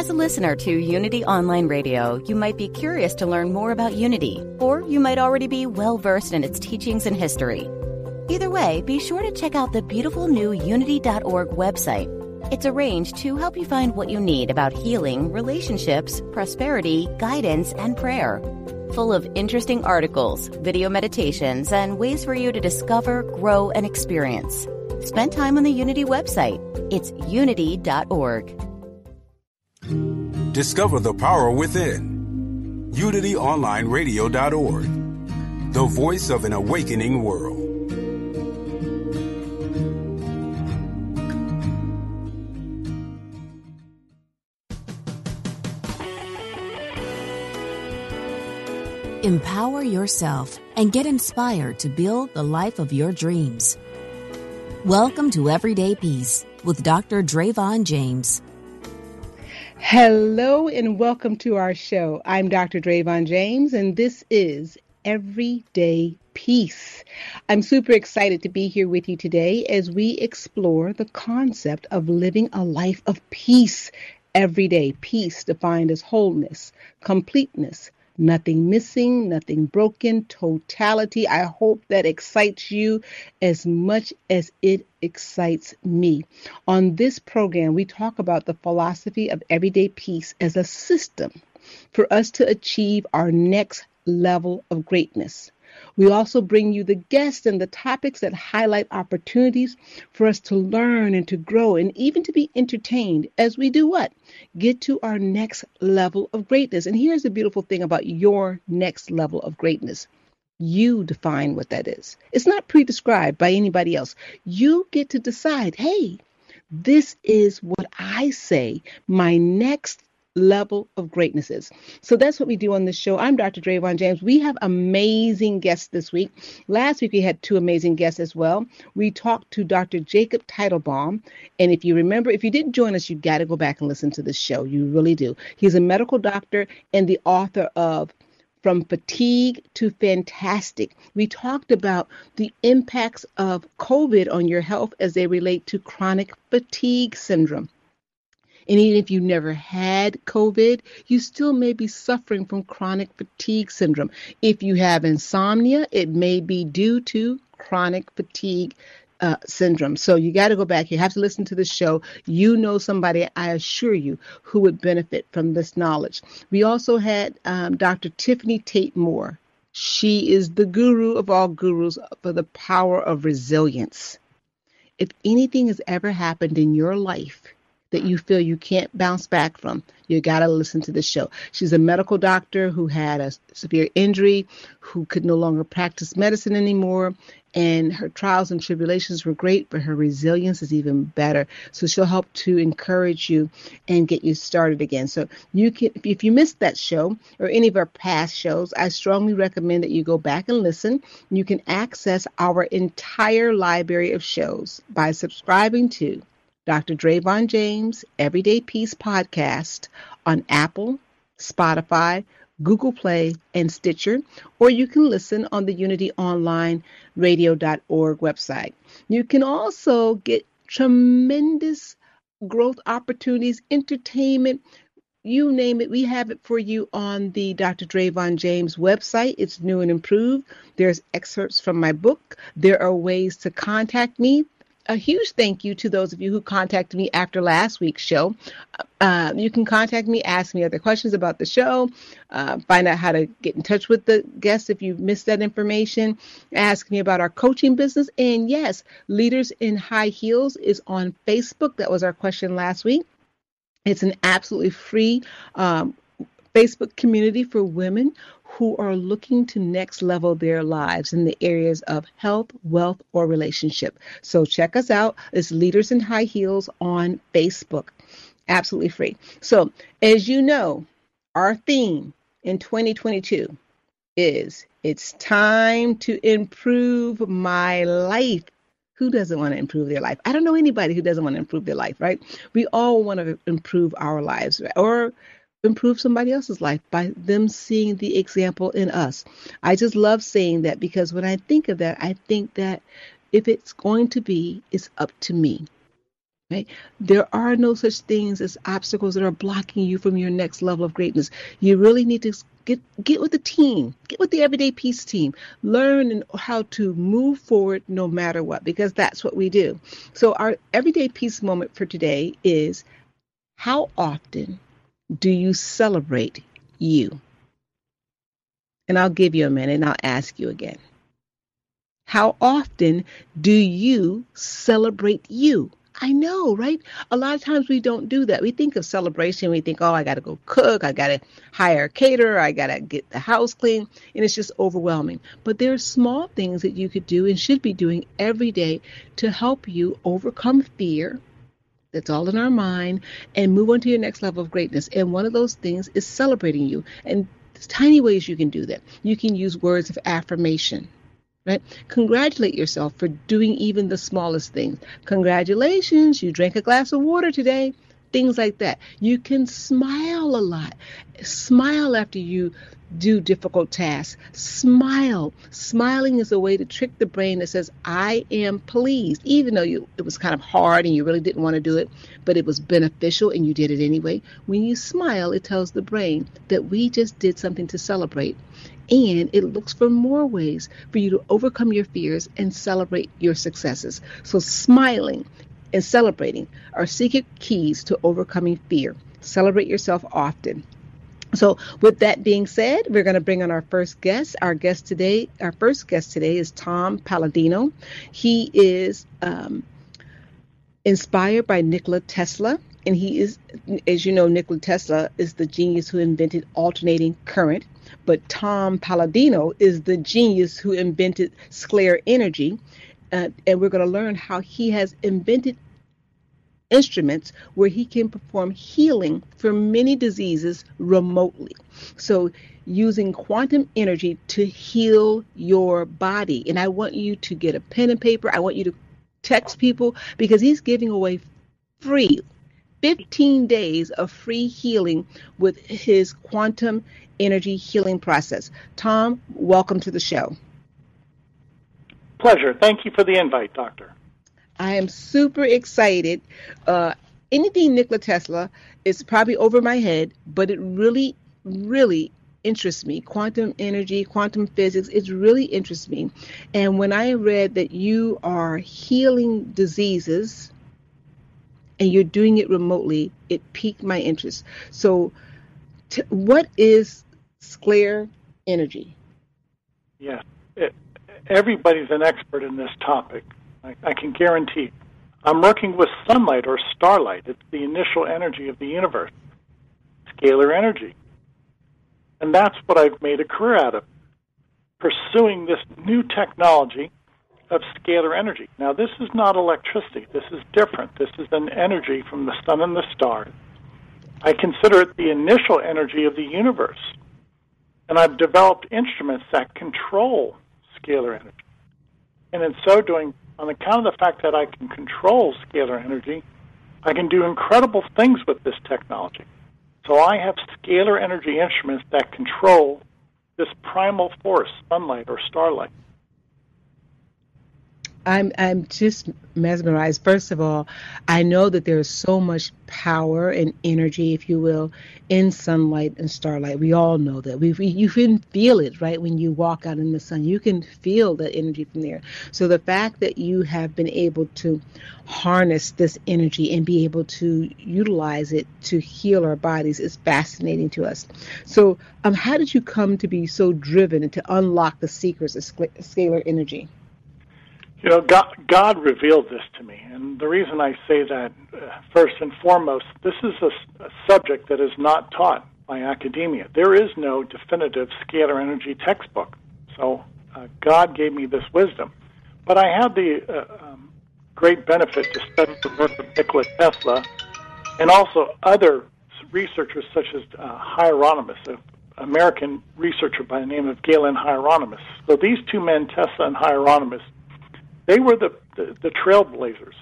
As a listener to Unity Online Radio, you might be curious to learn more about Unity, or you might already be well versed in its teachings and history. Either way, be sure to check out the beautiful new Unity.org website. It's arranged to help you find what you need about healing, relationships, prosperity, guidance, and prayer. Full of interesting articles, video meditations, and ways for you to discover, grow, and experience. Spend time on the Unity website. It's unity.org. Discover the power within. UnityOnlineRadio.org, the voice of an awakening world. Empower yourself and get inspired to build the life of your dreams. Welcome to Everyday Peace with Dr. Dravon James. Hello and welcome to our show. I'm Dr. Dravon James, and this is Everyday Peace. I'm super excited to be here with you today as we explore the concept of living a life of peace every day. Peace defined as wholeness, completeness, nothing missing, nothing broken, totality. I hope that excites you as much as it excites me. On this program, we talk about the philosophy of everyday peace as a system for us to achieve our next level of greatness. We also bring you the guests and the topics that highlight opportunities for us to learn and to grow and even to be entertained as we do what? Get to our next level of greatness. And here's the beautiful thing about your next level of greatness. You define what that is. It's not pre-described by anybody else. You get to decide, hey, this is what I say my next level of greatness is. So that's what we do on this show. I'm Dr. Dravon James. We have amazing guests this week. Last week we had two amazing guests as well. We talked to Dr. Jacob Teitelbaum. And if you remember, if you didn't join us, you got to go back and listen to this show. You really do. He's a medical doctor and the author of from fatigue to fantastic. We talked about the impacts of COVID on your health as they relate to chronic fatigue syndrome. And even if you never had COVID, you still may be suffering from chronic fatigue syndrome. If you have insomnia, it may be due to chronic fatigue uh, syndrome. So you got to go back. You have to listen to the show. You know somebody, I assure you, who would benefit from this knowledge. We also had um, Dr. Tiffany Tate Moore. She is the guru of all gurus for the power of resilience. If anything has ever happened in your life, that you feel you can't bounce back from, you got to listen to the show. She's a medical doctor who had a severe injury, who could no longer practice medicine anymore, and her trials and tribulations were great, but her resilience is even better. So she'll help to encourage you and get you started again. So you can, if you missed that show or any of our past shows, I strongly recommend that you go back and listen. You can access our entire library of shows by subscribing to Dr. Dravon James Everyday Peace podcast on Apple, Spotify, Google Play, and Stitcher, or you can listen on the UnityOnlineRadio.org website. You can also get tremendous growth opportunities, entertainment, you name it, we have it for you on the Dr. Dravon James website. It's new and improved. There's excerpts from my book. There are ways to contact me a huge thank you to those of you who contacted me after last week's show. Uh, you can contact me, ask me other questions about the show, uh, find out how to get in touch with the guests if you missed that information, ask me about our coaching business. And yes, Leaders in High Heels is on Facebook. That was our question last week. It's an absolutely free um, Facebook community for women who are looking to next level their lives in the areas of health, wealth, or relationship. So check us out. It's Leaders in High Heels on Facebook. Absolutely free. So, as you know, our theme in 2022 is it's time to improve my life. Who doesn't want to improve their life? I don't know anybody who doesn't want to improve their life, right? We all want to improve our lives, right? or improve somebody else's life by them seeing the example in us. I just love saying that because when I think of that, I think that if it's going to be, it's up to me. Right? There are no such things as obstacles that are blocking you from your next level of greatness. You really need to get get with the team, get with the Everyday Peace team, learn how to move forward no matter what, because that's what we do. So our Everyday Peace moment for today is: How often do you celebrate you? And I'll give you a minute, and I'll ask you again. How often do you celebrate you? I know, right? A lot of times we don't do that. We think of celebration, we think, oh, I got to go cook, I got to hire a caterer, I got to get the house clean, and it's just overwhelming. But there are small things that you could do and should be doing every day to help you overcome fear. That's all in our mind and move on to your next level of greatness. And one of those things is celebrating you. And there's tiny ways you can do that. You can use words of affirmation right? Congratulate yourself for doing even the smallest things. Congratulations, you drank a glass of water today. Things like that. You can smile a lot. Smile after you do difficult tasks. Smile. Smiling is a way to trick the brain that says, I am pleased, even though you, it was kind of hard and you really didn't want to do it, but it was beneficial and you did it anyway. When you smile, it tells the brain that we just did something to celebrate and it looks for more ways for you to overcome your fears and celebrate your successes. So, smiling and celebrating are secret keys to overcoming fear. Celebrate yourself often. So, with that being said, we're going to bring on our first guest. Our guest today, our first guest today is Tom Paladino. He is um, inspired by Nikola Tesla, and he is, as you know, Nikola Tesla is the genius who invented alternating current. But Tom Paladino is the genius who invented scalar energy. Uh, and we're going to learn how he has invented instruments where he can perform healing for many diseases remotely. So, using quantum energy to heal your body. And I want you to get a pen and paper. I want you to text people because he's giving away free 15 days of free healing with his quantum energy healing process. Tom, welcome to the show. Pleasure. Thank you for the invite, Doctor. I am super excited. Uh, anything Nikola Tesla is probably over my head, but it really, really interests me. Quantum energy, quantum physics, it really interests me. And when I read that you are healing diseases and you're doing it remotely, it piqued my interest. So, t- what is scalar energy? Yeah, everybody's an expert in this topic. I, I can guarantee. I'm working with sunlight or starlight. It's the initial energy of the universe, scalar energy. And that's what I've made a career out of, pursuing this new technology of scalar energy. Now, this is not electricity. This is different. This is an energy from the sun and the stars. I consider it the initial energy of the universe. And I've developed instruments that control scalar energy. And in so doing, on account of the fact that I can control scalar energy, I can do incredible things with this technology. So I have scalar energy instruments that control this primal force, sunlight or starlight. I'm I'm just mesmerized. First of all, I know that there is so much power and energy, if you will, in sunlight and starlight. We all know that. We, we you can feel it right when you walk out in the sun. You can feel the energy from there. So the fact that you have been able to harness this energy and be able to utilize it to heal our bodies is fascinating to us. So, um, how did you come to be so driven and to unlock the secrets of scalar energy? You know, God, God revealed this to me, and the reason I say that, uh, first and foremost, this is a, a subject that is not taught by academia. There is no definitive scalar energy textbook. So uh, God gave me this wisdom. But I had the uh, um, great benefit to study the work of Nikola Tesla and also other researchers such as uh, Hieronymus, an American researcher by the name of Galen Hieronymus. So these two men, Tesla and Hieronymus, they were the, the, the trailblazers,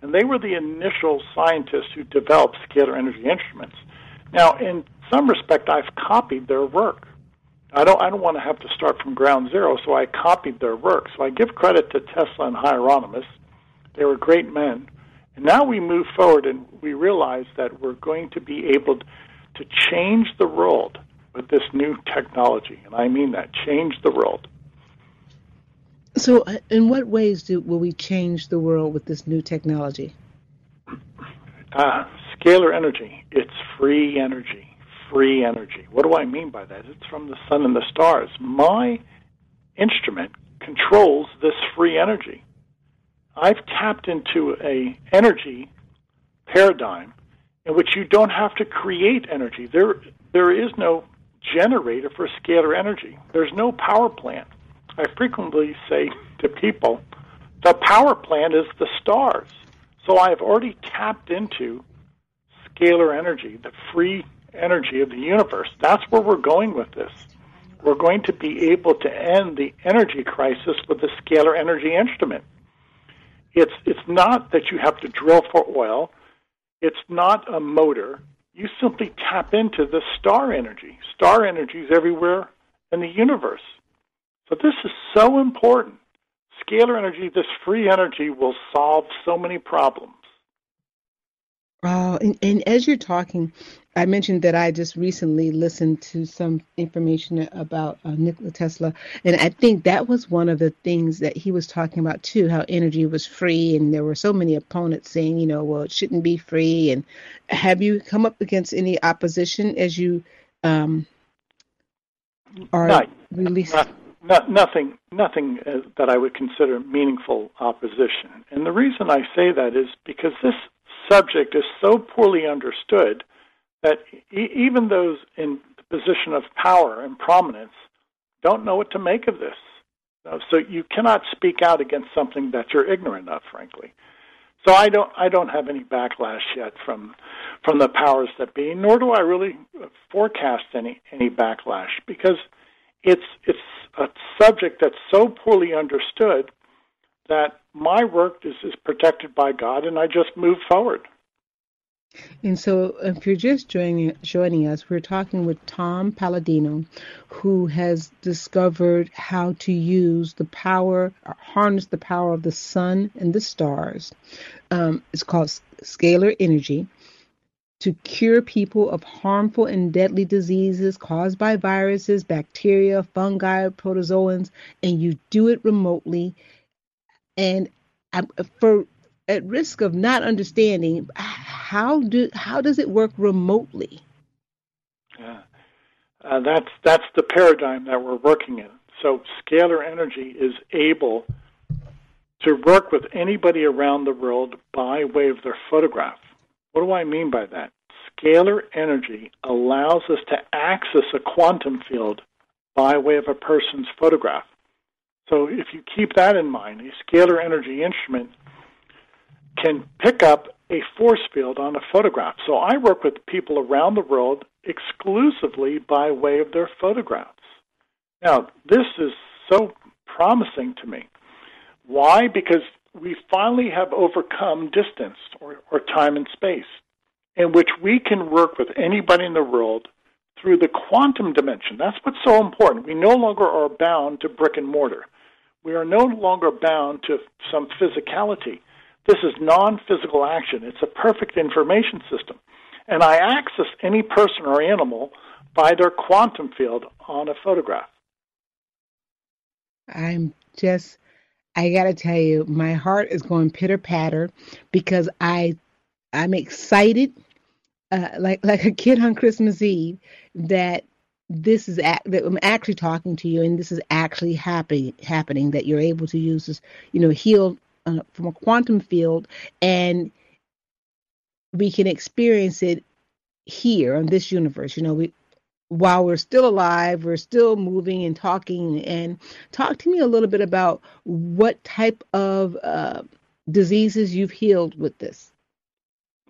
and they were the initial scientists who developed scalar energy instruments. Now, in some respect, I've copied their work. I don't, I don't want to have to start from ground zero, so I copied their work. So I give credit to Tesla and Hieronymus. They were great men. And now we move forward and we realize that we're going to be able to change the world with this new technology. And I mean that change the world. So, uh, in what ways do, will we change the world with this new technology? Uh, scalar energy. It's free energy. Free energy. What do I mean by that? It's from the sun and the stars. My instrument controls this free energy. I've tapped into a energy paradigm in which you don't have to create energy. There, there is no generator for scalar energy. There's no power plant. I frequently say to people, the power plant is the stars. So I've already tapped into scalar energy, the free energy of the universe. That's where we're going with this. We're going to be able to end the energy crisis with the scalar energy instrument. It's it's not that you have to drill for oil. It's not a motor. You simply tap into the star energy. Star energy is everywhere in the universe. So this is so important. Scalar energy, this free energy, will solve so many problems. Oh, and, and as you're talking, I mentioned that I just recently listened to some information about uh, Nikola Tesla, and I think that was one of the things that he was talking about too. How energy was free, and there were so many opponents saying, you know, well, it shouldn't be free. And have you come up against any opposition as you um, are not, released? Not, not, nothing, nothing uh, that I would consider meaningful opposition. And the reason I say that is because this subject is so poorly understood that e- even those in the position of power and prominence don't know what to make of this. So you cannot speak out against something that you're ignorant of, frankly. So I don't I don't have any backlash yet from from the powers that be, nor do I really forecast any any backlash because it's it's a subject that's so poorly understood that my work is, is protected by God, and I just move forward. And so, if you're just joining joining us, we're talking with Tom Paladino, who has discovered how to use the power, harness the power of the sun and the stars. Um, it's called scalar energy to cure people of harmful and deadly diseases caused by viruses, bacteria, fungi, protozoans, and you do it remotely. And for at risk of not understanding, how do how does it work remotely? Yeah. Uh, that's that's the paradigm that we're working in. So scalar energy is able to work with anybody around the world by way of their photograph. What do I mean by that? Scalar energy allows us to access a quantum field by way of a person's photograph. So if you keep that in mind, a scalar energy instrument can pick up a force field on a photograph. So I work with people around the world exclusively by way of their photographs. Now, this is so promising to me. Why? Because we finally have overcome distance or, or time and space in which we can work with anybody in the world through the quantum dimension. That's what's so important. We no longer are bound to brick and mortar. We are no longer bound to some physicality. This is non physical action. It's a perfect information system. And I access any person or animal by their quantum field on a photograph. I'm just, I got to tell you, my heart is going pitter patter because I, I'm excited, uh, like like a kid on Christmas Eve, that this is that I'm actually talking to you, and this is actually happening. Happening that you're able to use this, you know, heal uh, from a quantum field, and we can experience it here on this universe. You know, we while we're still alive, we're still moving and talking. And talk to me a little bit about what type of uh, diseases you've healed with this.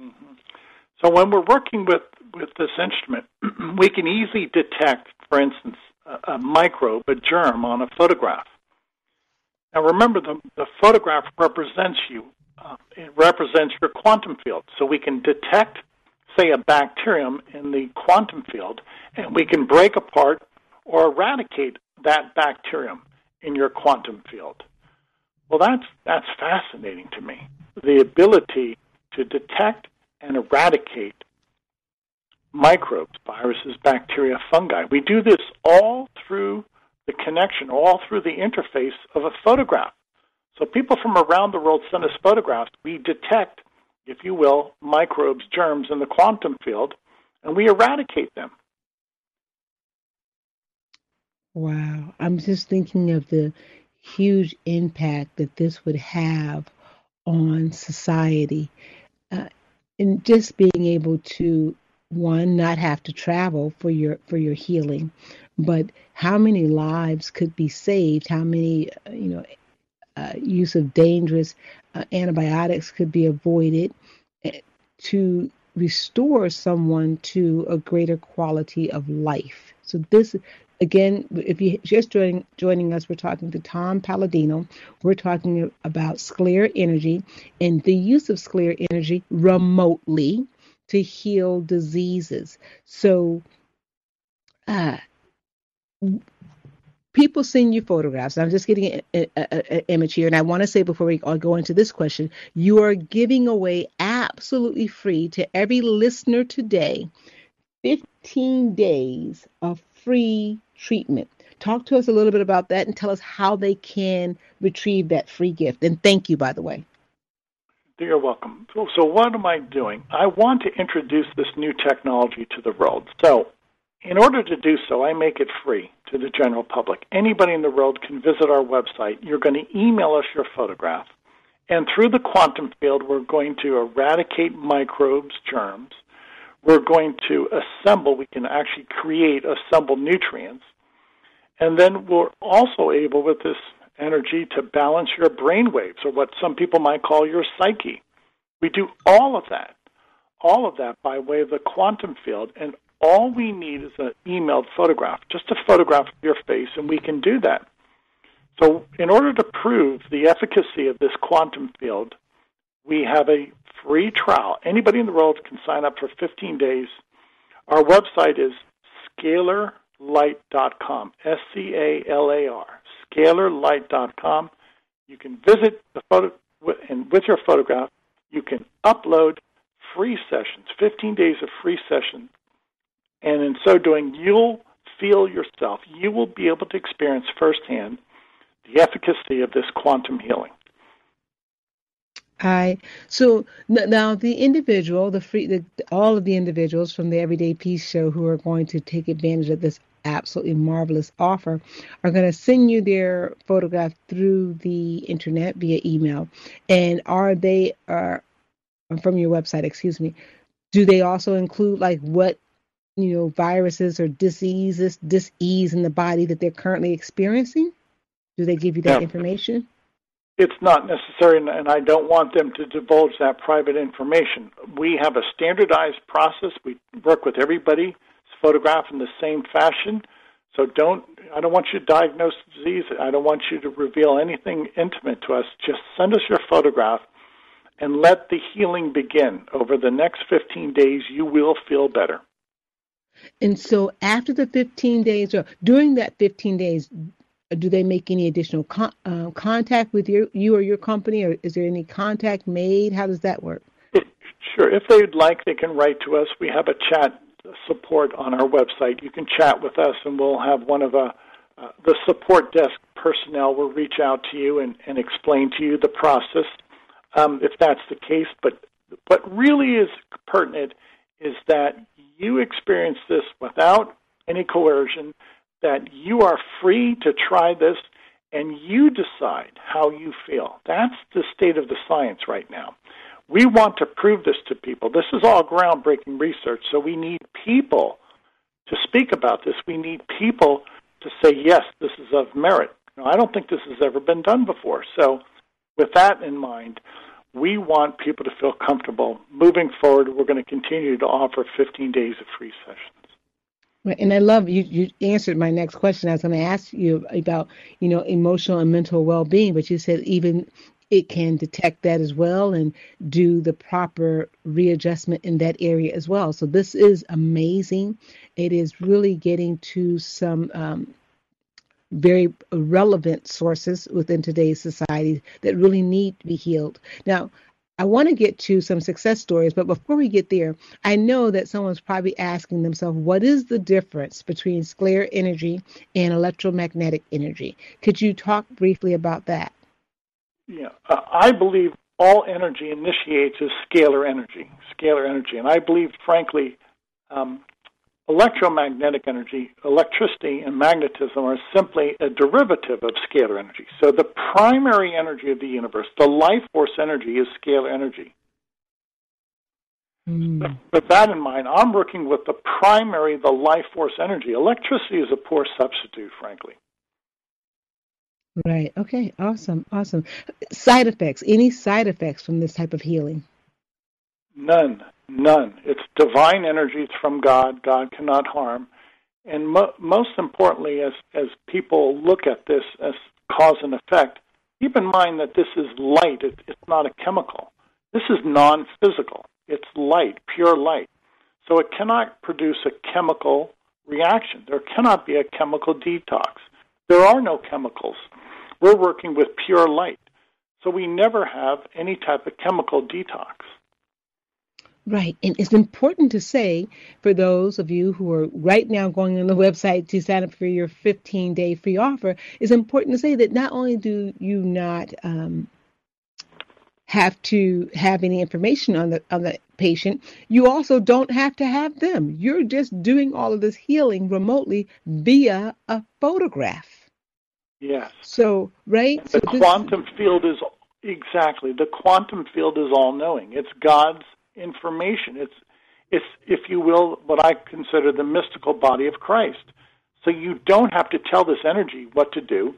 Mm-hmm. So when we're working with with this instrument, we can easily detect, for instance, a, a microbe, a germ on a photograph. Now remember, the, the photograph represents you. Uh, it represents your quantum field. So we can detect, say, a bacterium in the quantum field, and we can break apart or eradicate that bacterium in your quantum field. Well, that's that's fascinating to me. The ability to detect and eradicate microbes, viruses, bacteria, fungi. We do this all through the connection, all through the interface of a photograph. So people from around the world send us photographs. We detect, if you will, microbes, germs in the quantum field, and we eradicate them. Wow. I'm just thinking of the huge impact that this would have on society. Uh, and just being able to one not have to travel for your for your healing but how many lives could be saved how many uh, you know uh, use of dangerous uh, antibiotics could be avoided eh, to restore someone to a greater quality of life so this Again, if you're just joining, joining us, we're talking to Tom Paladino. We're talking about scalar energy and the use of scalar energy remotely to heal diseases. So, uh, people send you photographs. I'm just getting an image here, and I want to say before we go into this question, you are giving away absolutely free to every listener today 15 days of free treatment. Talk to us a little bit about that and tell us how they can retrieve that free gift. And thank you, by the way. You're welcome. So, so, what am I doing? I want to introduce this new technology to the world. So, in order to do so, I make it free to the general public. Anybody in the world can visit our website. You're going to email us your photograph. And through the quantum field, we're going to eradicate microbes, germs. We're going to assemble, we can actually create, assemble nutrients. And then we're also able, with this energy, to balance your brain waves, or what some people might call your psyche. We do all of that, all of that by way of the quantum field. And all we need is an emailed photograph, just a photograph of your face, and we can do that. So, in order to prove the efficacy of this quantum field, we have a free trial. Anybody in the world can sign up for 15 days. Our website is scalarlight.com, S C A L A R, scalarlight.com. You can visit the photo, and with your photograph, you can upload free sessions, 15 days of free sessions. And in so doing, you'll feel yourself, you will be able to experience firsthand the efficacy of this quantum healing. I so now the individual, the free, the, all of the individuals from the Everyday Peace Show who are going to take advantage of this absolutely marvelous offer are going to send you their photograph through the internet via email. And are they are from your website? Excuse me. Do they also include like what you know viruses or diseases, disease in the body that they're currently experiencing? Do they give you that information? It's not necessary, and I don't want them to divulge that private information. We have a standardized process. We work with everybody photograph in the same fashion. So don't I don't want you to diagnose disease. I don't want you to reveal anything intimate to us. Just send us your photograph and let the healing begin. Over the next 15 days you will feel better. And so after the 15 days or during that 15 days do they make any additional con- uh, contact with you, you or your company or is there any contact made? How does that work? Sure. If they'd like, they can write to us. We have a chat support on our website. You can chat with us, and we'll have one of a, uh, the support desk personnel will reach out to you and, and explain to you the process um, if that's the case. But what really is pertinent is that you experience this without any coercion, that you are free to try this, and you decide how you feel. That's the state of the science right now. We want to prove this to people. This is all groundbreaking research, so we need people to speak about this. We need people to say, yes, this is of merit. Now, I don't think this has ever been done before. So, with that in mind, we want people to feel comfortable. Moving forward, we're going to continue to offer 15 days of free sessions. And I love you. You answered my next question. I was going to ask you about, you know, emotional and mental well-being, but you said even it can detect that as well and do the proper readjustment in that area as well. So this is amazing. It is really getting to some um, very relevant sources within today's society that really need to be healed. Now, I want to get to some success stories, but before we get there, I know that someone's probably asking themselves, what is the difference between scalar energy and electromagnetic energy? Could you talk briefly about that? Yeah, uh, I believe all energy initiates as scalar energy, scalar energy, and I believe, frankly, um, electromagnetic energy, electricity, and magnetism are simply a derivative of scalar energy. So the primary energy of the universe, the life force energy, is scalar energy. Mm. With that in mind, I'm working with the primary, the life force energy. Electricity is a poor substitute, frankly. Right. Okay. Awesome. Awesome. Side effects. Any side effects from this type of healing? None. None. It's divine energy. It's from God. God cannot harm. And mo- most importantly, as as people look at this as cause and effect, keep in mind that this is light. It, it's not a chemical. This is non-physical. It's light, pure light. So it cannot produce a chemical reaction. There cannot be a chemical detox. There are no chemicals. We're working with pure light. So we never have any type of chemical detox. Right. And it's important to say for those of you who are right now going on the website to sign up for your 15 day free offer, it's important to say that not only do you not um, have to have any information on the on the patient, you also don't have to have them. You're just doing all of this healing remotely via a photograph. Yes. So, right? The so quantum field is exactly the quantum field is all knowing. It's God's information. It's it's if you will what I consider the mystical body of Christ. So you don't have to tell this energy what to do.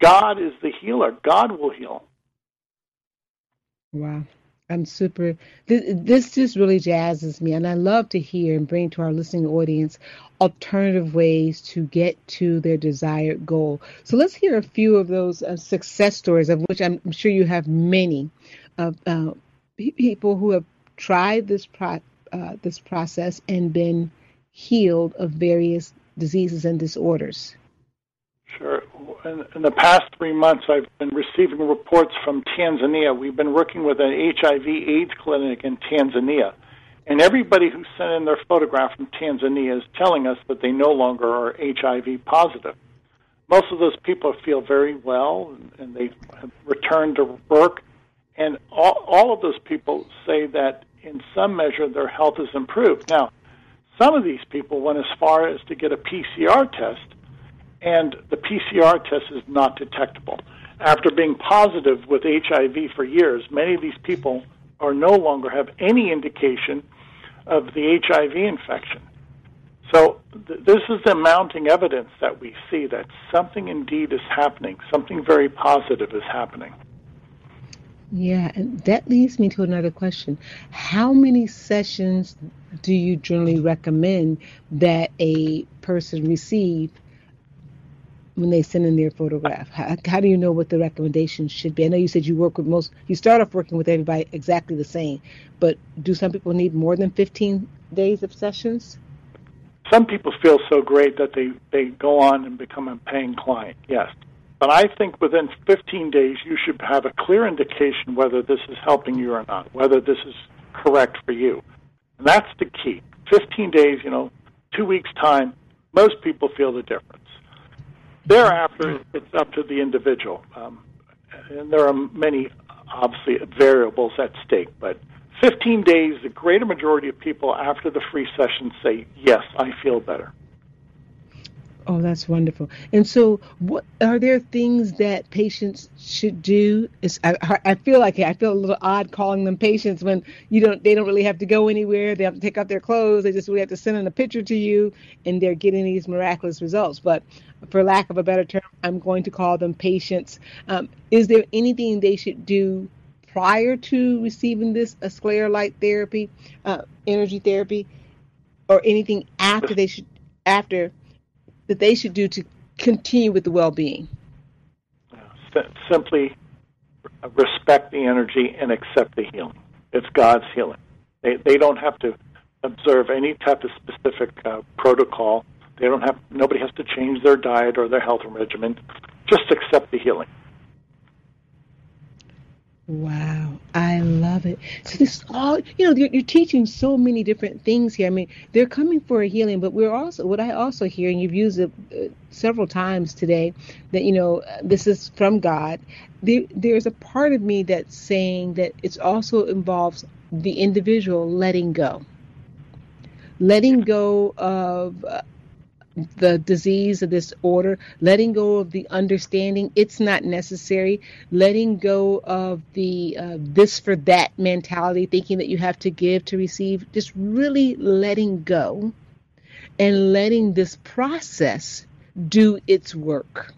God is the healer. God will heal. Wow. I'm super. This, this just really jazzes me, and I love to hear and bring to our listening audience alternative ways to get to their desired goal. So let's hear a few of those uh, success stories, of which I'm, sure you have many, of uh, people who have tried this pro- uh, this process and been healed of various diseases and disorders? Sure. In, in, the past three months, I've been receiving reports from Tanzania. We've been working with an HIV/AIDS clinic in Tanzania, and everybody who sent in their photograph from Tanzania is telling us that they no longer are HIV positive. Most of those people feel very well, and they have returned to work. And all, all of those people say that in some measure their health has improved. Now, some of these people went as far as to get a PCR test, and the PCR test is not detectable. After being positive with HIV for years, many of these people are no longer have any indication of the HIV infection. So th- this is the mounting evidence that we see that something indeed is happening, something very positive is happening. Yeah, and that leads me to another question. How many sessions do you generally recommend that a person receive when they send in their photograph? How, how, do you know what the recommendations should be? I know you said you work with most, you start off working with everybody exactly the same, but do some people need more than 15 days of sessions? Some people feel so great that they, they go on and become a paying client, yes. But I think within 15 days, you should have a clear indication whether this is helping you or not, whether this is correct for you. And that's the key. 15 days, you know, two weeks' time, most people feel the difference. Thereafter, it's up to the individual. Um, and there are many, obviously, variables at stake. But 15 days, the greater majority of people after the free session say, yes, I feel better. Oh, that's wonderful. And so, what are there things that patients should do? Is I, I feel like I feel a little odd calling them patients when you don't they don't really have to go anywhere. They have to take off their clothes. They just we have to send in a picture to you, and they're getting these miraculous results. But for lack of a better term, I'm going to call them patients. Um, is there anything they should do prior to receiving this a scalar light therapy, uh, energy therapy, or anything after they should after? That they should do to continue with the well-being? Simply respect the energy and accept the healing. It's God's healing. They they don't have to observe any type of specific uh, protocol. They don't have nobody has to change their diet or their health regimen. Just accept the healing. Wow, I love it. So this all, you know, you're, you're, teaching so many different things here. I mean, they're coming for a healing, but we're also what I also hear, and you've used it uh, several times today, that you know this is from God. There, there's a part of me that's saying that it also involves the individual letting go, letting go of uh, the disease or disorder, letting go of the understanding it's not necessary, letting go of the uh, this for that mentality, thinking that you have to give to receive, just really letting go and letting this process do its work,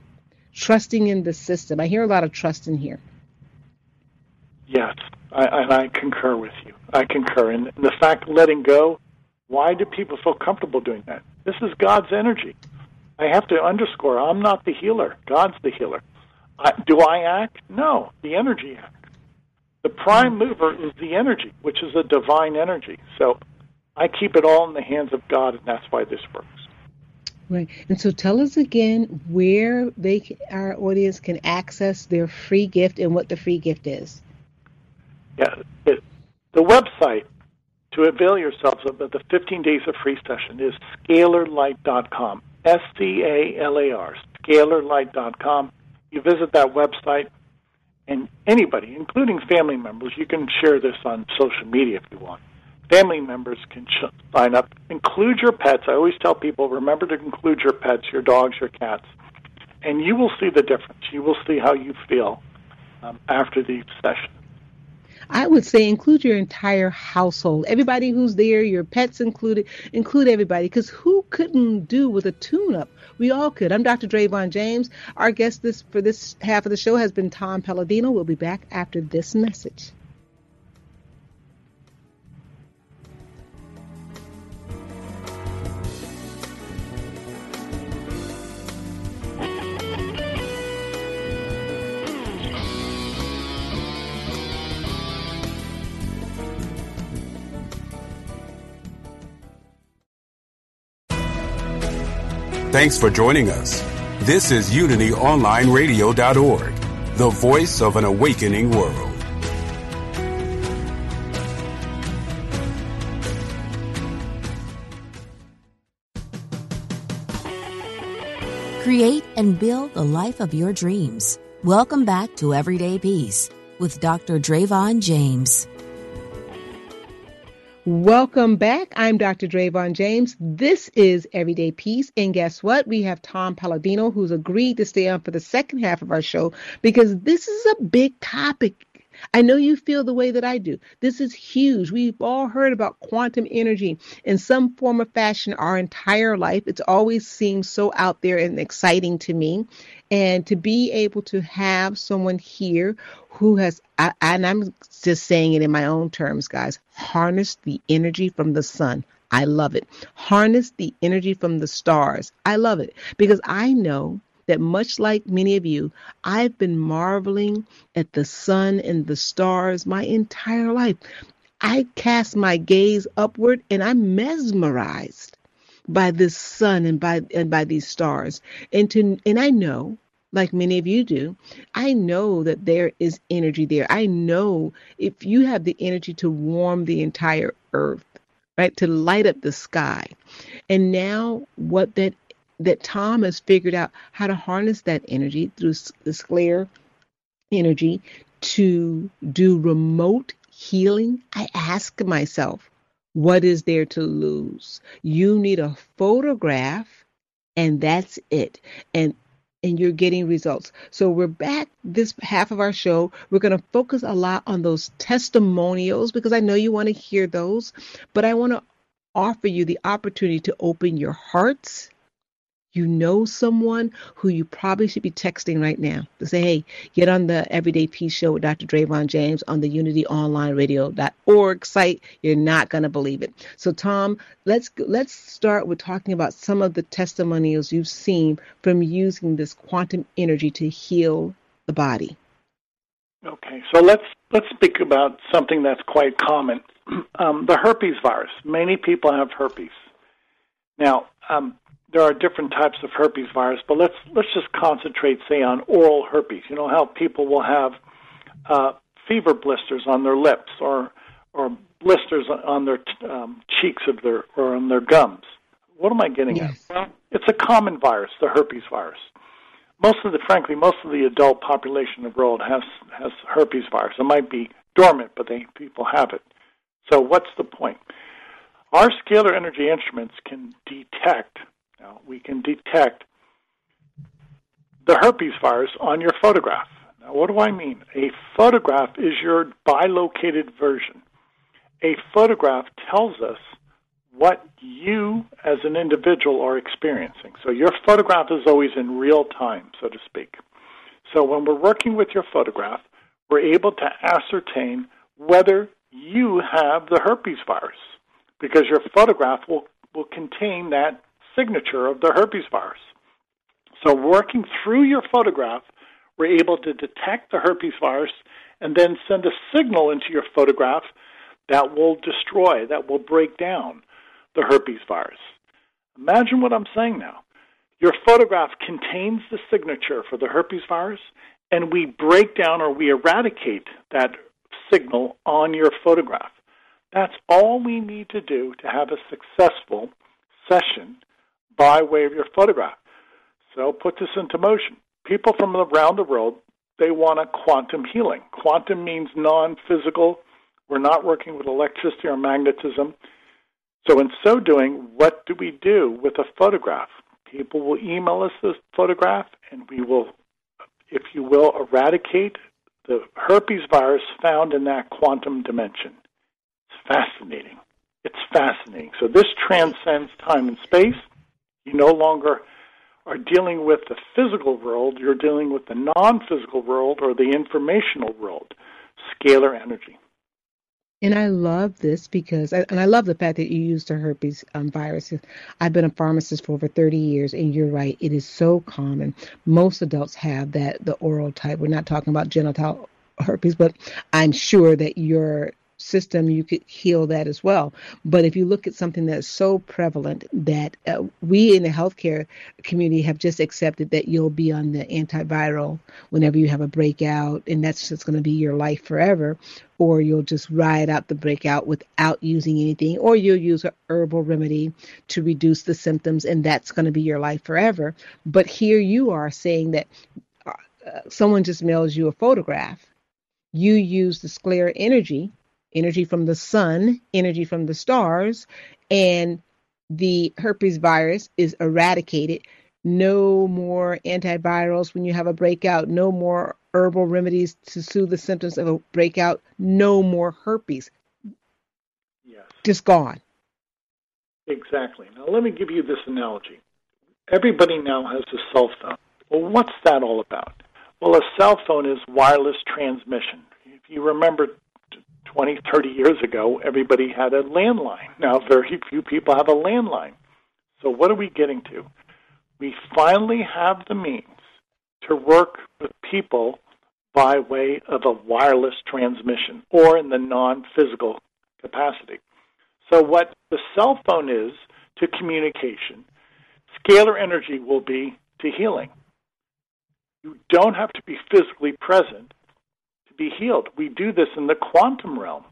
trusting in the system. I hear a lot of trust in here. Yes, I, and I concur with you. I concur. And the fact letting go, why do people feel comfortable doing that? This is God's energy. I have to underscore I'm not the healer. God's the healer. I, do I act? No, the energy acts. The prime mover is the energy, which is a divine energy. So I keep it all in the hands of God, and that's why this works. Right. And so tell us again where they our audience can access their free gift and what the free gift is. Yeah, it, the website to avail yourselves of the 15 days of free session is scalarlight.com. S C A L A R, scalarlight.com. You visit that website, and anybody, including family members, you can share this on social media if you want. Family members can sign up. Include your pets. I always tell people remember to include your pets, your dogs, your cats, and you will see the difference. You will see how you feel um, after these sessions. I would say include your entire household, everybody who's there, your pets included, include everybody, because who couldn't do with a tune-up? We all could. I'm Dr. Dravon James. Our guest this for this half of the show has been Tom Paladino. We'll be back after this message. Thanks for joining us. This is UnityOnlineRadio.org, the voice of an awakening world. Create and build the life of your dreams. Welcome back to Everyday Peace with Dr. Dravon James. Welcome back. I'm Dr. Dravon James. This is Everyday Peace. And guess what? We have Tom Paladino who's agreed to stay on for the second half of our show because this is a big topic. I know you feel the way that I do. This is huge. We've all heard about quantum energy in some form or fashion our entire life. It's always seemed so out there and exciting to me. And to be able to have someone here who has, I, and I'm just saying it in my own terms, guys, harness the energy from the sun. I love it. Harness the energy from the stars. I love it because I know that much like many of you, I've been marveling at the sun and the stars my entire life. I cast my gaze upward and I'm mesmerized by this sun and by and by these stars. And to and I know like many of you do, I know that there is energy there. I know if you have the energy to warm the entire earth, right, to light up the sky. And now what that that Tom has figured out how to harness that energy through the scalar energy to do remote healing. I ask myself, what is there to lose? You need a photograph and that's it. And and you're getting results. So we're back this half of our show. We're going to focus a lot on those testimonials because I know you want to hear those, but I want to offer you the opportunity to open your hearts you know someone who you probably should be texting right now to say, hey, get on the Everyday Peace Show with Dr. Dravon James on the UnityOnlineRadio.org site. You're not going to believe it. So, Tom, let's let's start with talking about some of the testimonials you've seen from using this quantum energy to heal the body. Okay, so let's let's speak about something that's quite common, um, the herpes virus. Many people have herpes. Now, um, there are different types of herpes virus, but let's let's just concentrate, say, on oral herpes. You know how people will have uh, fever blisters on their lips or or blisters on their um, cheeks of their or on their gums. What am I getting yes. at? Well, it's a common virus, the herpes virus. Most of the, frankly, most of the adult population of the world has has herpes virus. It might be dormant, but they people have it. So what's the point? Our scalar energy instruments can detect. Now we can detect the herpes virus on your photograph. Now, what do I mean? A photograph is your bilocated version. A photograph tells us what you as an individual are experiencing. So your photograph is always in real time, so to speak. So when we're working with your photograph, we're able to ascertain whether you have the herpes virus because your photograph will, will contain that signature of the herpes virus. So, working through your photograph, we're able to detect the herpes virus and then send a signal into your photograph that will destroy, that will break down the herpes virus. Imagine what I'm saying now. Your photograph contains the signature for the herpes virus, and we break down or we eradicate that signal on your photograph. That's all we need to do to have a successful session by way of your photograph. So put this into motion. People from around the world, they want a quantum healing. Quantum means non physical. We're not working with electricity or magnetism. So, in so doing, what do we do with a photograph? People will email us this photograph, and we will, if you will, eradicate the herpes virus found in that quantum dimension. It's fascinating. It's fascinating. So, this transcends time and space. You no longer are dealing with the physical world, you're dealing with the non physical world or the informational world, scalar energy. And I love this because, and I love the fact that you used the herpes um, virus. I've been a pharmacist for over 30 years, and you're right, it is so common. Most adults have that, the oral type. We're not talking about genital herpes, but I'm sure that your system, you could heal that as well. But if you look at something that's so prevalent that uh, we in the healthcare community have just accepted that you'll be on the antiviral whenever you have a breakout, and that's just going to be your life forever, or you'll just ride out the breakout without using anything, or you'll use a herbal remedy to reduce the symptoms, and that's going to be your life forever. But here you are saying that uh, someone just mails you a photograph. You use the scalar energy energy from the sun, energy from the stars, and the herpes virus is eradicated. No more antivirals when you have a breakout, no more herbal remedies to soothe the symptoms of a breakout, no more herpes. Yes. Just gone. Exactly. Now, let me give you this analogy. Everybody now has a cell phone. Well, what's that all about? Well, a cell phone is wireless transmission. If you remember 20, 30 years ago, everybody had a landline. Now, very few people have a landline. So, what are we getting to? We finally have the means to work with people by way of a wireless transmission or in the non physical capacity. So, what the cell phone is to communication, scalar energy will be to healing. You don't have to be physically present be healed. We do this in the quantum realm.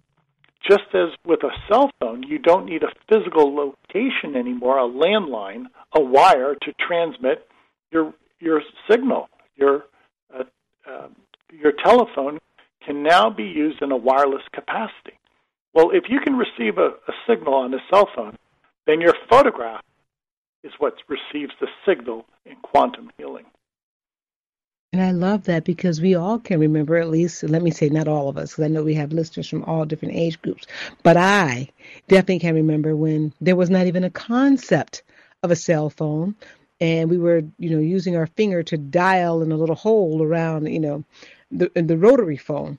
Just as with a cell phone, you don't need a physical location anymore, a landline, a wire to transmit your your signal. Your uh, uh, your telephone can now be used in a wireless capacity. Well, if you can receive a, a signal on a cell phone, then your photograph is what receives the signal in quantum healing. And I love that because we all can remember, at least, let me say not all of us, because I know we have listeners from all different age groups, but I definitely can remember when there was not even a concept of a cell phone. And we were, you know, using our finger to dial in a little hole around, you know, the the rotary phone.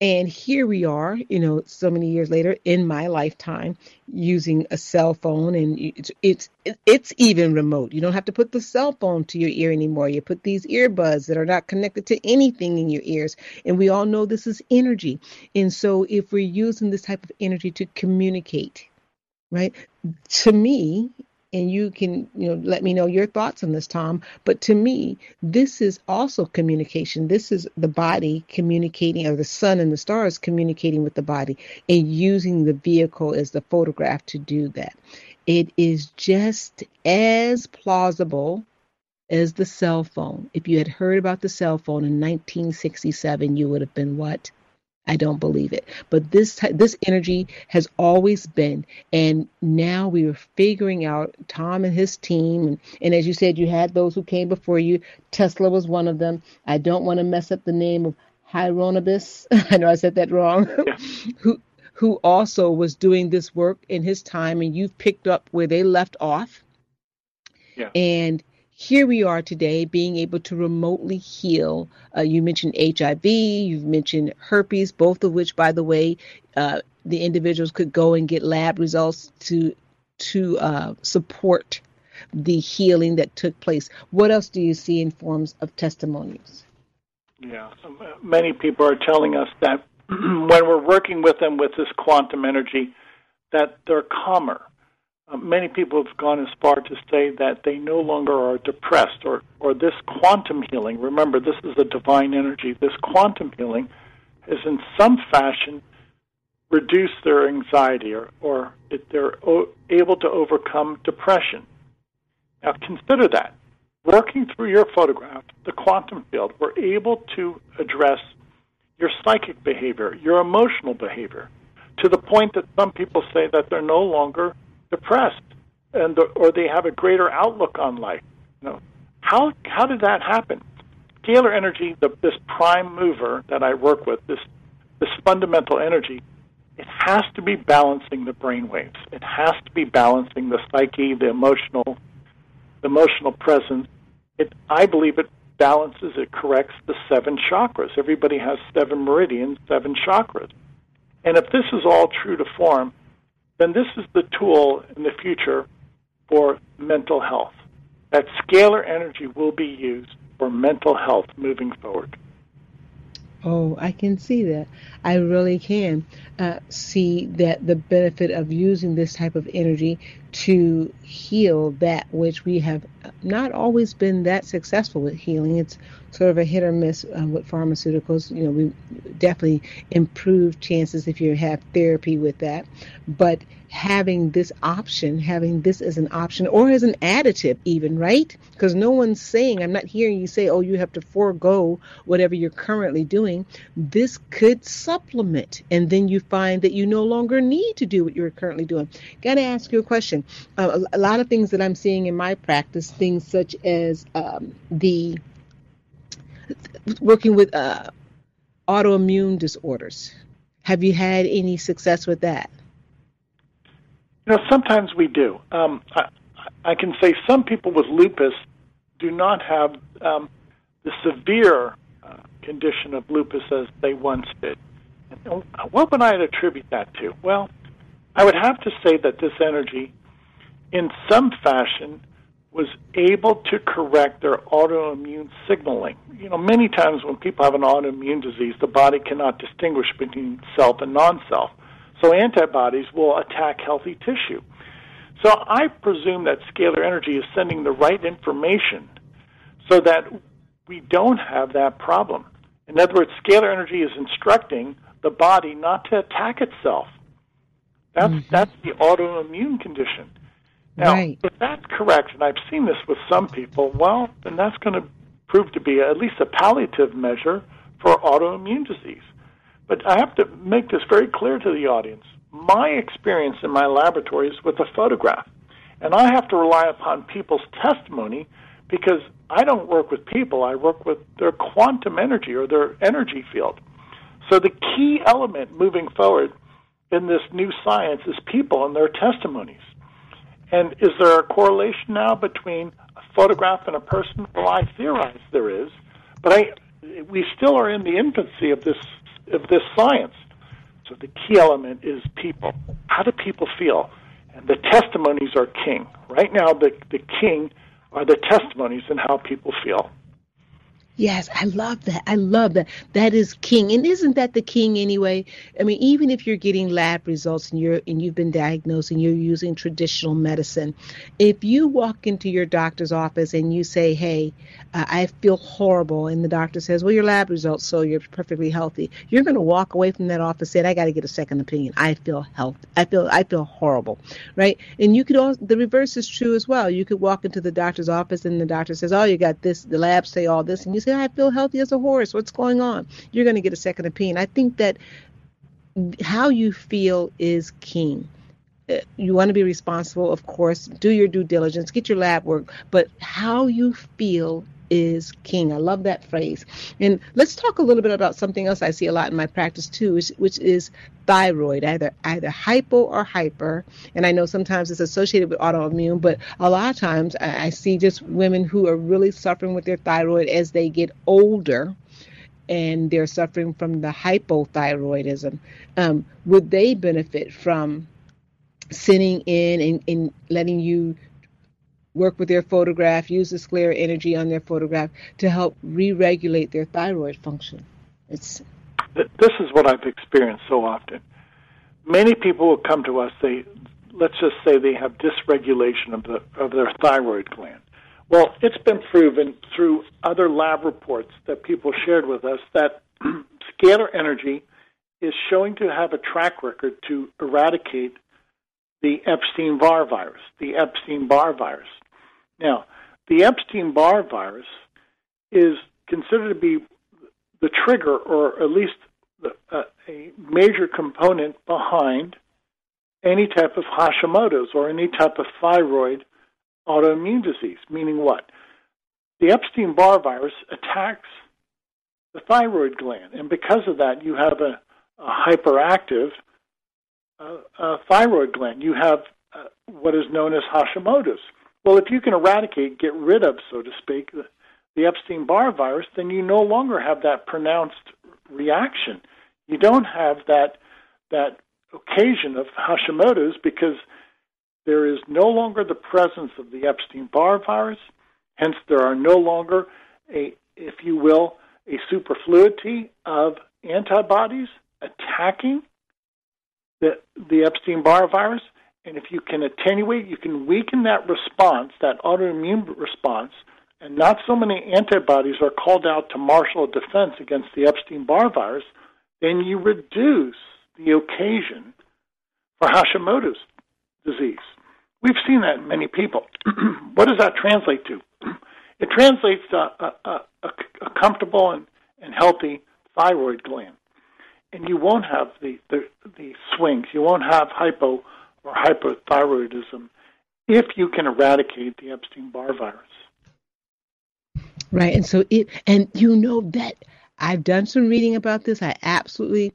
And here we are, you know, so many years later in my lifetime using a cell phone and it's, it's it's even remote. You don't have to put the cell phone to your ear anymore. You put these earbuds that are not connected to anything in your ears. And we all know this is energy. And so if we're using this type of energy to communicate, right? To me, and you can you know let me know your thoughts on this tom. But to me this is also communication. This is the body communicating or the sun and the stars communicating with the body and using the vehicle as the photograph to do that. It is just as plausible as the cell phone. If you had heard about the cell phone in 1967 you would have been what I don't believe it. But this this energy has always been, and now we are figuring out Tom and his team, and, and as you said, you had those who came before you. Tesla was one of them. I don't want to mess up the name of Hieronymus. I know I said that wrong. Yeah. who who also was doing this work in his time, and you've picked up where they left off. Yeah. And here we are today being able to remotely heal. Uh, you mentioned HIV, you've mentioned herpes, both of which, by the way, uh, the individuals could go and get lab results to to uh, support the healing that took place. What else do you see in forms of testimonies? Yeah, many people are telling us that when we're working with them with this quantum energy, that they're calmer uh, many people have gone as far to say that they no longer are depressed or, or this quantum healing. Remember, this is a divine energy. This quantum healing has, in some fashion, reduced their anxiety or, or they're o- able to overcome depression. Now, consider that. Working through your photograph, the quantum field, we're able to address your psychic behavior, your emotional behavior, to the point that some people say that they're no longer depressed and or they have a greater outlook on life. You know, how how did that happen? Scalar energy, the, this prime mover that I work with, this this fundamental energy, it has to be balancing the brain waves. It has to be balancing the psyche, the emotional, the emotional presence. It, I believe it balances, it corrects the seven chakras. Everybody has seven meridians, seven chakras. And if this is all true to form, then this is the tool in the future for mental health. That scalar energy will be used for mental health moving forward. Oh, I can see that. I really can uh, see that the benefit of using this type of energy to heal that which we have not always been that successful with healing. It's sort of a hit or miss uh, with pharmaceuticals. You know, we definitely improve chances if you have therapy with that. But having this option, having this as an option or as an additive, even, right? Because no one's saying, I'm not hearing you say, oh, you have to forego whatever you're currently doing. This could supplement, and then you find that you no longer need to do what you're currently doing. Got to ask you a question. Uh, a, lot of things that I'm seeing in my practice, things such as um, the working with uh, autoimmune disorders. Have you had any success with that? You know, sometimes we do. Um, I, I, can say some people with lupus do not have um, the severe uh, condition of lupus as they once did. And what would I attribute that to? Well, I would have to say that this energy, in some fashion, was able to correct their autoimmune signaling. You know, many times when people have an autoimmune disease, the body cannot distinguish between self and non self. So antibodies will attack healthy tissue. So I presume that scalar energy is sending the right information so that we don't have that problem. In other words, scalar energy is instructing the body not to attack itself. That's mm-hmm. that's the autoimmune condition. Now, right. if that's correct, and I've seen this with some people, well, then that's going to prove to be at least a palliative measure for autoimmune disease. But I have to make this very clear to the audience. My experience in my laboratory is with a photograph. And I have to rely upon people's testimony because I don't work with people, I work with their quantum energy or their energy field. So the key element moving forward in this new science is people and their testimonies. And is there a correlation now between a photograph and a person? Well, I theorize there is, but I we still are in the infancy of this of this science. So the key element is people. How do people feel? And the testimonies are king. Right now, the the king are the testimonies and how people feel. Yes, I love that. I love that. That is king. And isn't that the king anyway? I mean, even if you're getting lab results and you're and you've been diagnosed and you're using traditional medicine, if you walk into your doctor's office and you say, "Hey, uh, I feel horrible," and the doctor says, "Well, your lab results so you're perfectly healthy," you're going to walk away from that office saying, "I got to get a second opinion. I feel health. I feel I feel horrible." Right? And you could also the reverse is true as well. You could walk into the doctor's office and the doctor says, "Oh, you got this." The labs say all this, and you say, I feel healthy as a horse. What's going on? You're going to get a second opinion. I think that how you feel is king. Uh, you want to be responsible, of course, do your due diligence, get your lab work, but how you feel is king. I love that phrase. And let's talk a little bit about something else I see a lot in my practice too, which, which is thyroid, either either hypo or hyper. And I know sometimes it's associated with autoimmune, but a lot of times I, I see just women who are really suffering with their thyroid as they get older and they're suffering from the hypothyroidism. Um, would they benefit from sitting in and, and letting you work with their photograph, use the scalar energy on their photograph to help re-regulate their thyroid function. It's this is what I've experienced so often. Many people will come to us. They let's just say they have dysregulation of the of their thyroid gland. Well, it's been proven through other lab reports that people shared with us that scalar energy is showing to have a track record to eradicate the Epstein Barr virus, the Epstein Barr virus. Now, the Epstein Barr virus is considered to be the trigger, or at least the, uh, a major component behind any type of Hashimoto's or any type of thyroid autoimmune disease. Meaning what? The Epstein Barr virus attacks the thyroid gland, and because of that, you have a, a hyperactive uh, uh, thyroid gland. You have uh, what is known as Hashimoto's. Well, if you can eradicate, get rid of, so to speak, the, the Epstein Barr virus, then you no longer have that pronounced reaction. You don't have that that occasion of Hashimoto's because there is no longer the presence of the Epstein Barr virus. Hence, there are no longer a, if you will, a superfluity of antibodies attacking the, the Epstein Barr virus. And if you can attenuate, you can weaken that response, that autoimmune response, and not so many antibodies are called out to marshal a defense against the Epstein Barr virus, then you reduce the occasion for Hashimoto's disease. We've seen that in many people. what does that translate to? It translates to a, a, a, a comfortable and, and healthy thyroid gland. And you won't have the, the, the swings. You won't have hypo or hypothyroidism if you can eradicate the Epstein Barr virus. Right. And so it, and you know that I've done some reading about this. I absolutely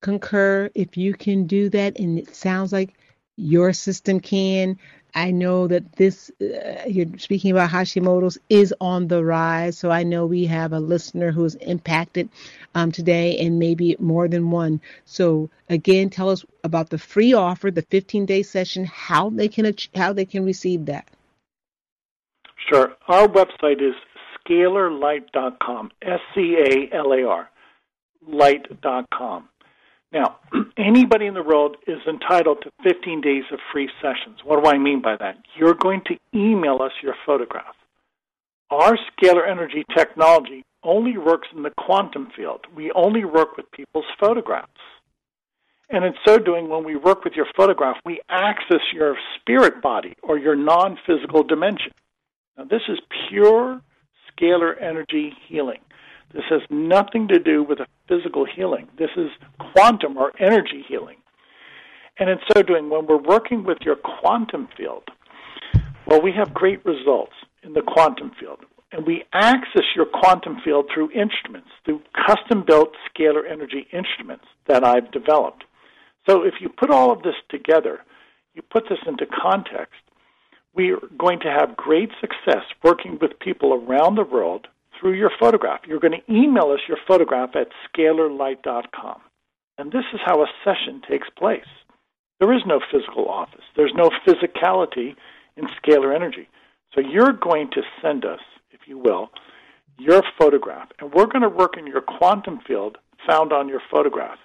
concur if you can do that. And it sounds like your system can. I know that this, uh, you're speaking about Hashimoto's, is on the rise. So I know we have a listener who's impacted um, today and maybe more than one. So again, tell us about the free offer, the 15 day session, how they can how they can receive that. Sure. Our website is scalarlight.com, S C A L A R, light.com. Now, anybody in the world is entitled to 15 days of free sessions. What do I mean by that? You're going to email us your photograph. Our scalar energy technology only works in the quantum field. We only work with people's photographs. And in so doing, when we work with your photograph, we access your spirit body or your non physical dimension. Now, this is pure scalar energy healing. This has nothing to do with a physical healing. This is quantum or energy healing. And in so doing, when we're working with your quantum field, well, we have great results in the quantum field. And we access your quantum field through instruments, through custom built scalar energy instruments that I've developed. So if you put all of this together, you put this into context, we are going to have great success working with people around the world through your photograph. You're going to email us your photograph at scalarlight.com. And this is how a session takes place. There is no physical office, there's no physicality in scalar energy. So you're going to send us, if you will, your photograph, and we're going to work in your quantum field found on your photograph.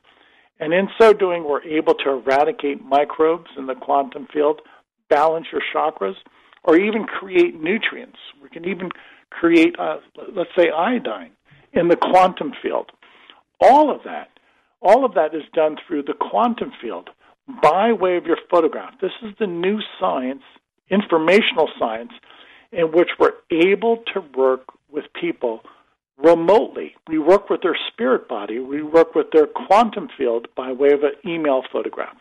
And in so doing, we're able to eradicate microbes in the quantum field, balance your chakras, or even create nutrients. We can even create, uh, let's say, iodine in the quantum field. All of that, all of that is done through the quantum field by way of your photograph. This is the new science, informational science, in which we're able to work with people remotely. We work with their spirit body, we work with their quantum field by way of an email photograph.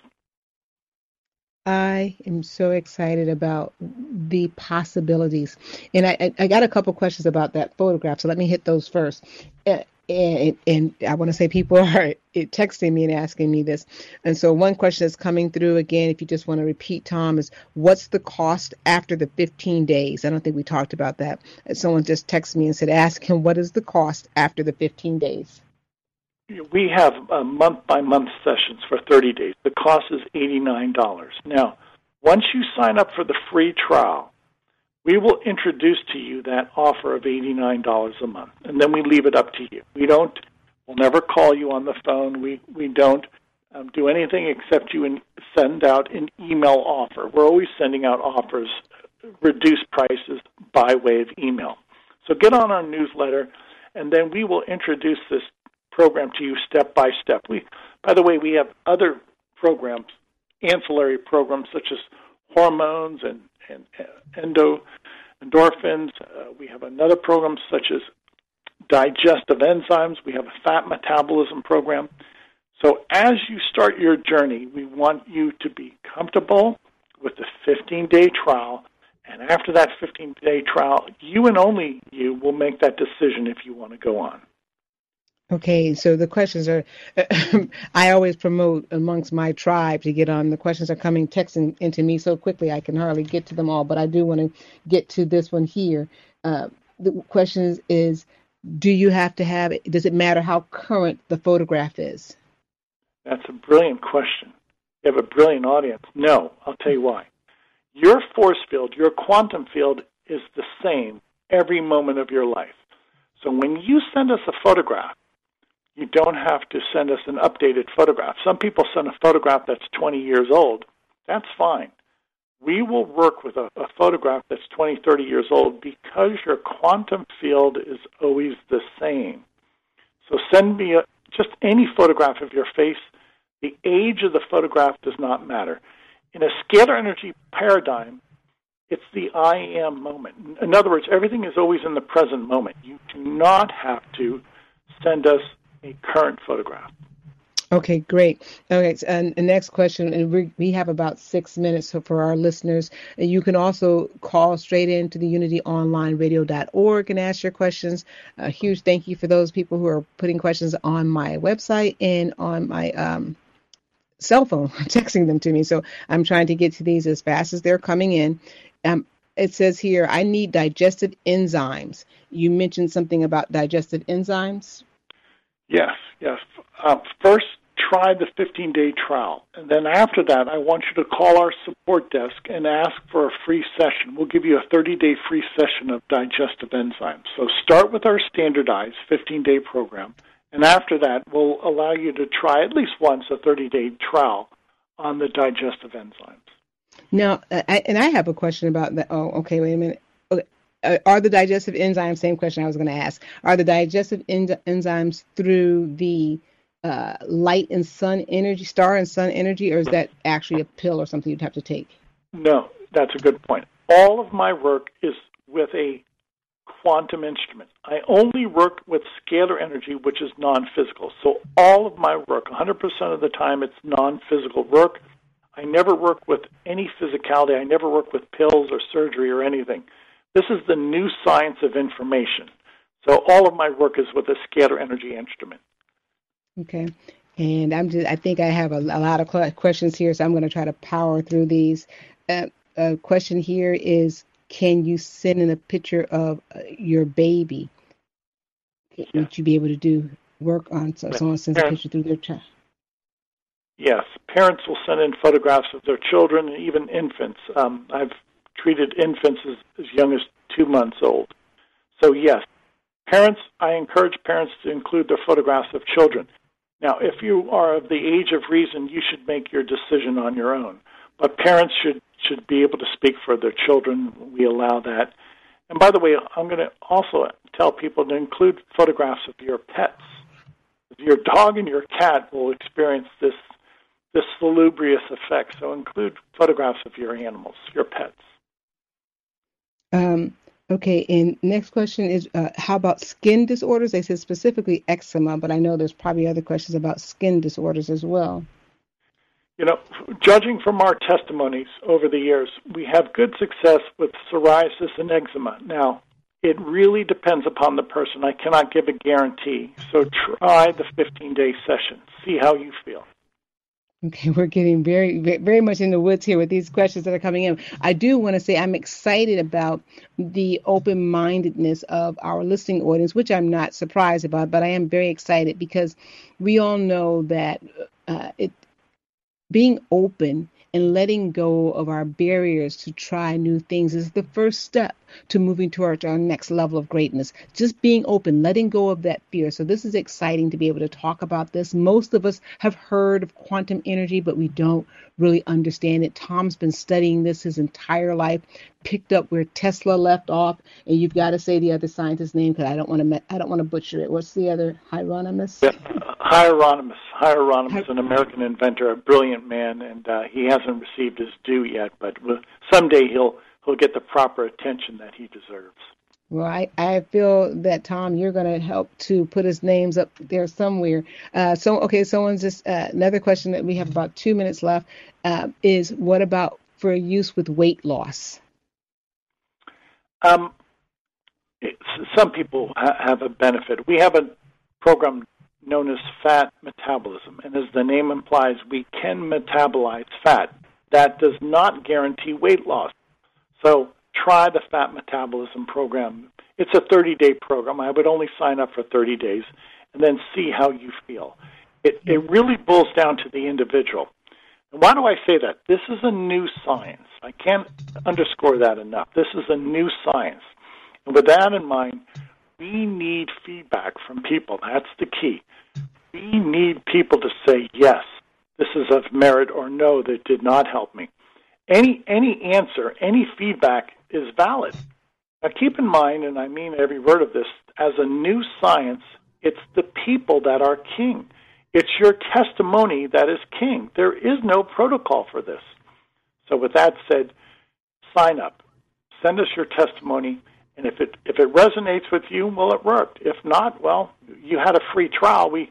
I am so excited about the possibilities. And I, I got a couple questions about that photograph, so let me hit those first. Uh, and, and I want to say people are texting me and asking me this. And so one question that's coming through again, if you just want to repeat, Tom, is what's the cost after the 15 days? I don't think we talked about that. Someone just texted me and said, ask him what is the cost after the 15 days. We have uh, month by month sessions for 30 days. The cost is $89. Now, once you sign up for the free trial, we will introduce to you that offer of $89 a month, and then we leave it up to you. We don't, we'll never call you on the phone. We, we don't um, do anything except you in, send out an email offer. We're always sending out offers, reduced prices by way of email. So get on our newsletter, and then we will introduce this program to you step by step. We, by the way, we have other programs, ancillary programs such as hormones and and endo endorphins. Uh, we have another program such as digestive enzymes. We have a fat metabolism program. So as you start your journey, we want you to be comfortable with the 15 day trial. And after that 15 day trial, you and only you will make that decision if you want to go on. Okay, so the questions are, I always promote amongst my tribe to get on. The questions are coming texting into me so quickly I can hardly get to them all, but I do want to get to this one here. Uh, the question is, do you have to have, does it matter how current the photograph is? That's a brilliant question. You have a brilliant audience. No, I'll tell you why. Your force field, your quantum field is the same every moment of your life. So when you send us a photograph, you don't have to send us an updated photograph. Some people send a photograph that's 20 years old. That's fine. We will work with a, a, photograph that's 20, 30 years old because your quantum field is always the same. So send me a, just any photograph of your face. The age of the photograph does not matter. In a scalar energy paradigm, it's the I am moment. In other words, everything is always in the present moment. You do not have to send us a current photograph. Okay, great. Okay, and the next question, and we, we have about six minutes for our listeners. You can also call straight into the unityonlineradio.org and ask your questions. A huge thank you for those people who are putting questions on my website and on my um, cell phone, texting them to me. So I'm trying to get to these as fast as they're coming in. Um, it says here, I need digestive enzymes. You mentioned something about digestive enzymes. Yes, yes. Uh, first, try the 15 day trial. And then after that, I want you to call our support desk and ask for a free session. We'll give you a 30 day free session of digestive enzymes. So start with our standardized 15 day program. And after that, we'll allow you to try at least once a 30 day trial on the digestive enzymes. Now, I, and I have a question about that. Oh, okay, wait a minute. Uh, are the digestive enzymes? Same question I was going to ask. Are the digestive en- enzymes through the uh, light and sun energy, star and sun energy, or is that actually a pill or something you'd have to take? No, that's a good point. All of my work is with a quantum instrument. I only work with scalar energy, which is non physical. So all of my work, 100% of the time, it's non physical work. I never work with any physicality. I never work with pills or surgery or anything. This is the new science of information. So all of my work is with a scalar energy instrument. Okay. And I'm just, I think I have a, a lot of questions here, so I'm going to try to power through these. Uh, a question here is Can you send in a picture of uh, your baby? Yeah. Would you be able to do work on so someone sends parents, a picture through their child? Yes, parents will send in photographs of their children, and even infants. Um, I've treated infants as, as young as two months old. So, yes, Parents, I encourage parents to include their photographs of children. Now, if you are of the age of reason, you should make your decision on your own. But parents should should be able to speak for their children. We allow that. And by the way, I'm going to also tell people to include photographs of your pets. Your dog and your cat will experience this this salubrious effect. So include photographs of your animals, your pets. Um, okay, and next question is uh, how about skin disorders? They said specifically eczema, but I know there's probably other questions about skin disorders as well. You know, judging from our testimonies over the years, we have good success with psoriasis and eczema. Now, it really depends upon the person. I cannot give a guarantee. So try the 15 day session. See how you feel. Okay, we're getting very, very much in the woods here with these questions that are coming in. I do want to say I'm excited about the open mindedness of our listening audience, which I'm not surprised about, but I am very excited because we all know that uh, it, being open and letting go of our barriers to try new things is the first step to moving towards our next level of greatness. Just being open, letting go of that fear. So, this is exciting to be able to talk about this. Most of us have heard of quantum energy, but we don't really understand it. Tom's been studying this his entire life, picked up where Tesla left off, and you've got to say the other scientist's name because I don't want to I don't want to butcher it. What's the other Hieronymus? Yeah, Hieronymus. Hieronymus, an American inventor, a brilliant man, and uh, he hasn't received his due yet, but someday he'll he'll get the proper attention that he deserves. Well, I, I feel that Tom, you're going to help to put his names up there somewhere. Uh, so, okay, someone's just uh, another question that we have about two minutes left uh, is what about for use with weight loss? Um, some people ha- have a benefit. We have a program known as fat metabolism, and as the name implies, we can metabolize fat. That does not guarantee weight loss. So try the fat metabolism program. It's a 30 day program. I would only sign up for 30 days and then see how you feel. It, it really boils down to the individual. Why do I say that? This is a new science. I can't underscore that enough. This is a new science. And with that in mind, we need feedback from people. That's the key. We need people to say, yes, this is of merit, or no, that did not help me any any answer, any feedback is valid. Now keep in mind, and I mean every word of this, as a new science, it's the people that are king. It's your testimony that is king. There is no protocol for this. So with that said, sign up. Send us your testimony. And if it if it resonates with you, well, it worked. If not, well, you had a free trial. We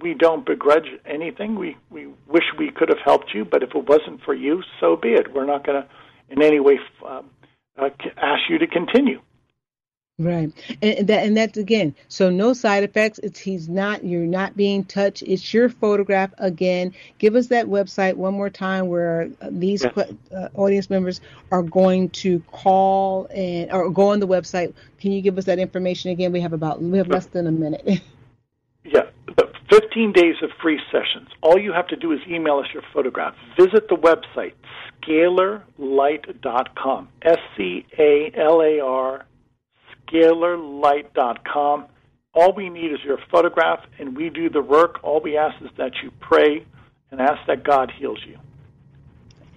we don't begrudge anything. We we wish we could have helped you, but if it wasn't for you, so be it. We're not going to in any way um, uh, ask you to continue. Right, and that and that's again. So no side effects. It's he's not. You're not being touched. It's your photograph again. Give us that website one more time where these yes. uh, audience members are going to call and or go on the website. Can you give us that information again? We have about we have less than a minute. yeah, 15 days of free sessions. All you have to do is email us your photograph. Visit the website, scalarlight.com. S C A L A R, scalarlight.com. All we need is your photograph, and we do the work. All we ask is that you pray and ask that God heals you.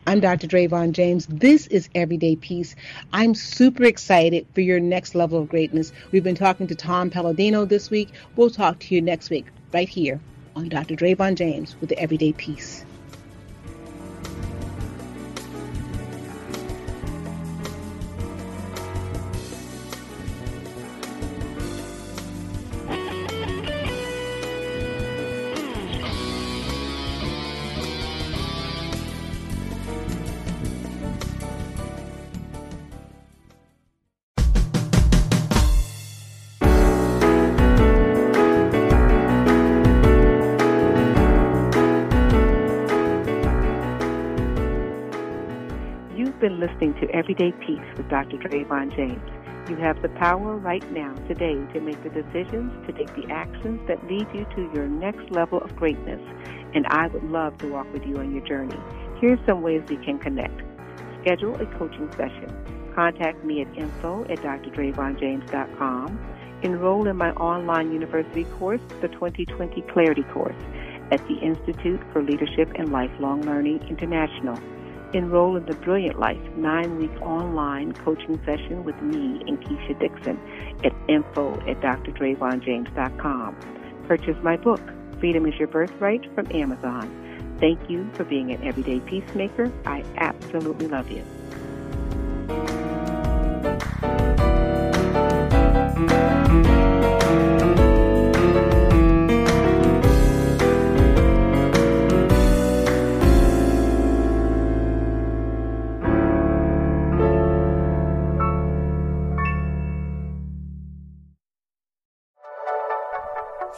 I'm Dr. Dravon James. This is Everyday Peace. I'm super excited for your next level of greatness. We've been talking to Tom Paladino this week. We'll talk to you next week right here on Dr. Dravon James with the Everyday Peace. Everyday Peace with Dr. Dravon James. You have the power right now, today, to make the decisions, to take the actions that lead you to your next level of greatness. And I would love to walk with you on your journey. Here's some ways we can connect. Schedule a coaching session. Contact me at info at drdravonjames.com. Enroll in my online university course, the 2020 Clarity course, at the Institute for Leadership and Lifelong Learning International. Enroll in the Brilliant Life nine week online coaching session with me and Keisha Dixon at info at drdravonjames.com. Purchase my book, Freedom is Your Birthright, from Amazon. Thank you for being an everyday peacemaker. I absolutely love you.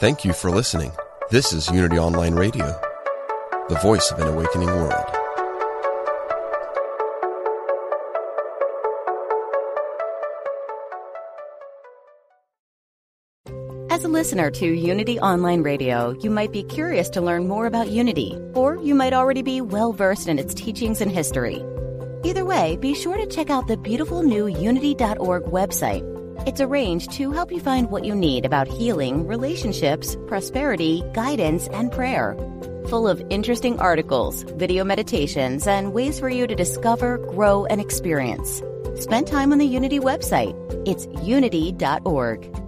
Thank you for listening. This is Unity Online Radio, the voice of an awakening world. As a listener to Unity Online Radio, you might be curious to learn more about Unity, or you might already be well versed in its teachings and history. Either way, be sure to check out the beautiful new Unity.org website it's arranged to help you find what you need about healing, relationships, prosperity, guidance, and prayer. Full of interesting articles, video meditations, and ways for you to discover, grow, and experience. Spend time on the Unity website. It's unity.org.